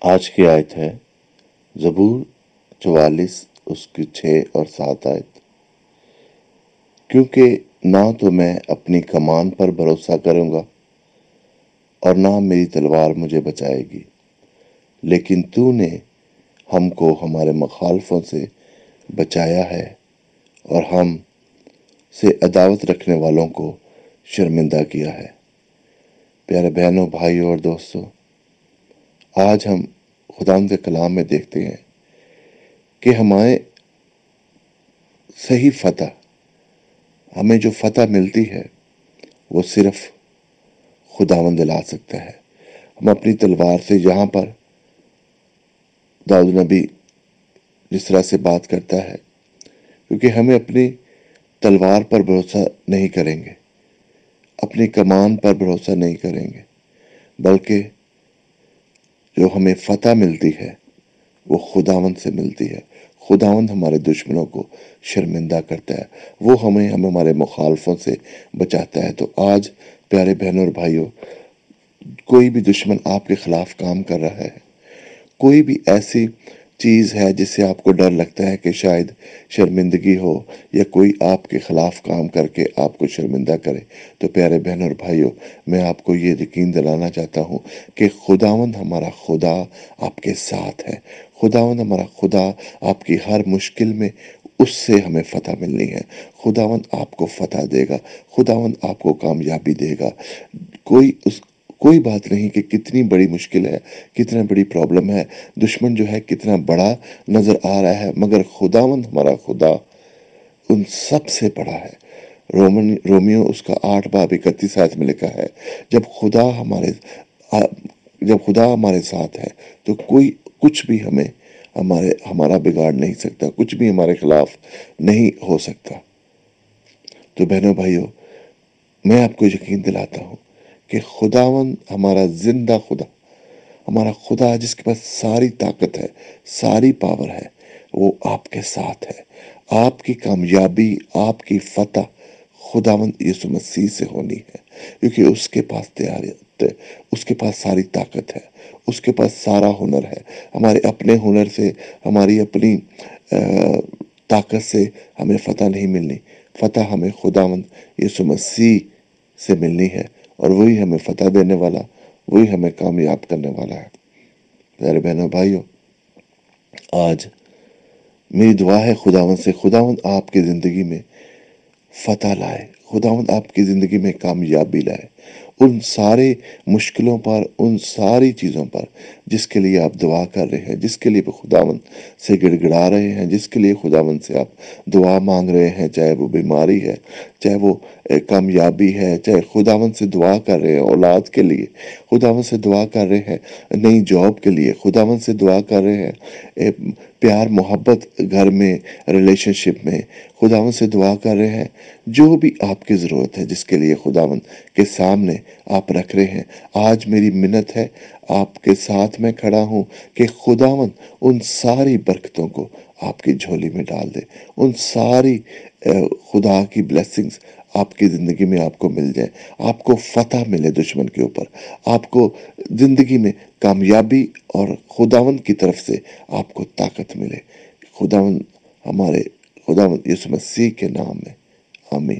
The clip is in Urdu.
آج کی آیت ہے۔ زبور چوالیس، اس کی چھ اور سات آیت۔ کیونکہ نہ تو میں اپنی کمان پر بھروسہ کروں گا اور نہ میری تلوار مجھے بچائے گی، لیکن تو نے ہم کو ہمارے مخالفوں سے بچایا ہے اور ہم سے عداوت رکھنے والوں کو شرمندہ کیا ہے۔ پیارے بہنوں، بھائیوں اور دوستوں آج ہم خدا کے کلام میں دیکھتے ہیں کہ ہمارے صحیح فتح، ہمیں جو فتح ملتی ہے، وہ صرف خداون دلا سکتا ہے۔ ہم اپنی تلوار سے یہاں پر داؤد نبی جس طرح سے بات کرتا ہے، کیونکہ ہمیں اپنی تلوار پر بھروسہ نہیں کریں گے، اپنی کمان پر بھروسہ نہیں کریں گے، بلکہ جو ہمیں فتح ملتی ہے، وہ خداون سے ملتی ہے۔ خداون ہمارے دشمنوں کو شرمندہ کرتا ہے۔ وہ ہمیں، ہم ہمارے مخالفوں سے بچاتا ہے۔ تو آج پیارے بہنوں اور بھائیوں، کوئی بھی دشمن آپ کے خلاف کام کر رہا ہے، کوئی بھی ایسی چیز ہے جس سے آپ کو ڈر لگتا ہے کہ شاید شرمندگی ہو یا کوئی آپ کے خلاف کام کر کے آپ کو شرمندہ کرے۔ تو پیارے بہن اور بھائیوں، میں آپ کو یہ یقین دلانا چاہتا ہوں کہ خداون ہمارا خدا آپ کے ساتھ ہے۔ خداون ہمارا خدا آپ کی ہر مشکل میں اس سے ہمیں فتح ملنی ہے۔ خداون آپ کو فتح دے گا۔ خداون آپ کو کامیابی دے گا۔ کوئی اس کوئی بات نہیں کہ کتنی بڑی مشکل ہے، کتنا بڑی پرابلم ہے۔ دشمن جو ہے کتنا بڑا نظر آ رہا ہے، مگر خداون ہمارا خدا ان سب سے بڑا ہے۔ رومن، رومیو، اس کا آٹھ باب اکتیس آیت میں لکھا ہے، جب خدا ہمارے، جب خدا ہمارے ساتھ ہے، تو کوئی کچھ بھی ہمیں ہمارے، ہمارا بگاڑ نہیں سکتا، کچھ بھی ہمارے خلاف نہیں ہو سکتا۔ تو بہنوں بھائیوں میں آپ کو یقین دلاتا ہوں کہ خداون ہمارا زندہ خدا، ہمارا خدا جس کے پاس ساری طاقت ہے، ساری پاور ہے، وہ آپ کے ساتھ ہے۔ آپ کی کامیابی، آپ کی فتح خداون یسو مسیح سے ہونی ہے، کیونکہ اس کے پاس تیاریت اس کے پاس ساری طاقت ہے، اس کے پاس سارا ہنر ہے۔ ہمارے اپنے ہنر سے، ہماری اپنی طاقت سے ہمیں فتح نہیں ملنی۔ فتح ہمیں خداون یسو مسیح سے ملنی ہے۔ اور وہی ہمیں فتح دینے والا، وہی ہمیں کامیاب کرنے والا ہے۔ میرے بہنوں، بھائیوں، آج میری دعا ہے خداون سے خداون آپ کی زندگی میں فتح لائے۔ خداون آپ کی زندگی میں کامیابی لائے۔ ان سارے مشکلوں پر، ان ساری چیزوں پر جس کے لیے آپ دعا کر رہے ہیں، جس کے لیے خداون سے گڑ گڑا رہے ہیں، جس کے لیے خداون سے آپ دعا مانگ رہے ہیں، چاہے وہ بیماری ہے، چاہے وہ کامیابی ہے، چاہے خداون سے دعا کر رہے ہیں اولاد کے لیے۔ خداون سے دعا کر رہے ہیں نئی جاب کے لیے۔ خداون سے دعا کر رہے ہیں پیار، محبت گھر میں ریلیشن شپ میں۔ خداون سے دعا کر رہے ہیں جو بھی آپ آپ کی ضرورت ہے، جس کے لیے خداون کے سامنے آپ رکھ رہے ہیں۔ آج میری منت ہے، آپ کے ساتھ میں کھڑا ہوں کہ خداون ان ساری برکتوں کو آپ کی جھولی میں ڈال دے۔ ان ساری خدا کی بلیسنگز آپ کی زندگی میں آپ کو مل جائیں۔ آپ کو فتح ملے دشمن کے اوپر۔ آپ کو زندگی میں کامیابی اور خداون کی طرف سے آپ کو طاقت ملے۔ خداون ہمارے خداون یسو مسیح کے نام میں، آمین۔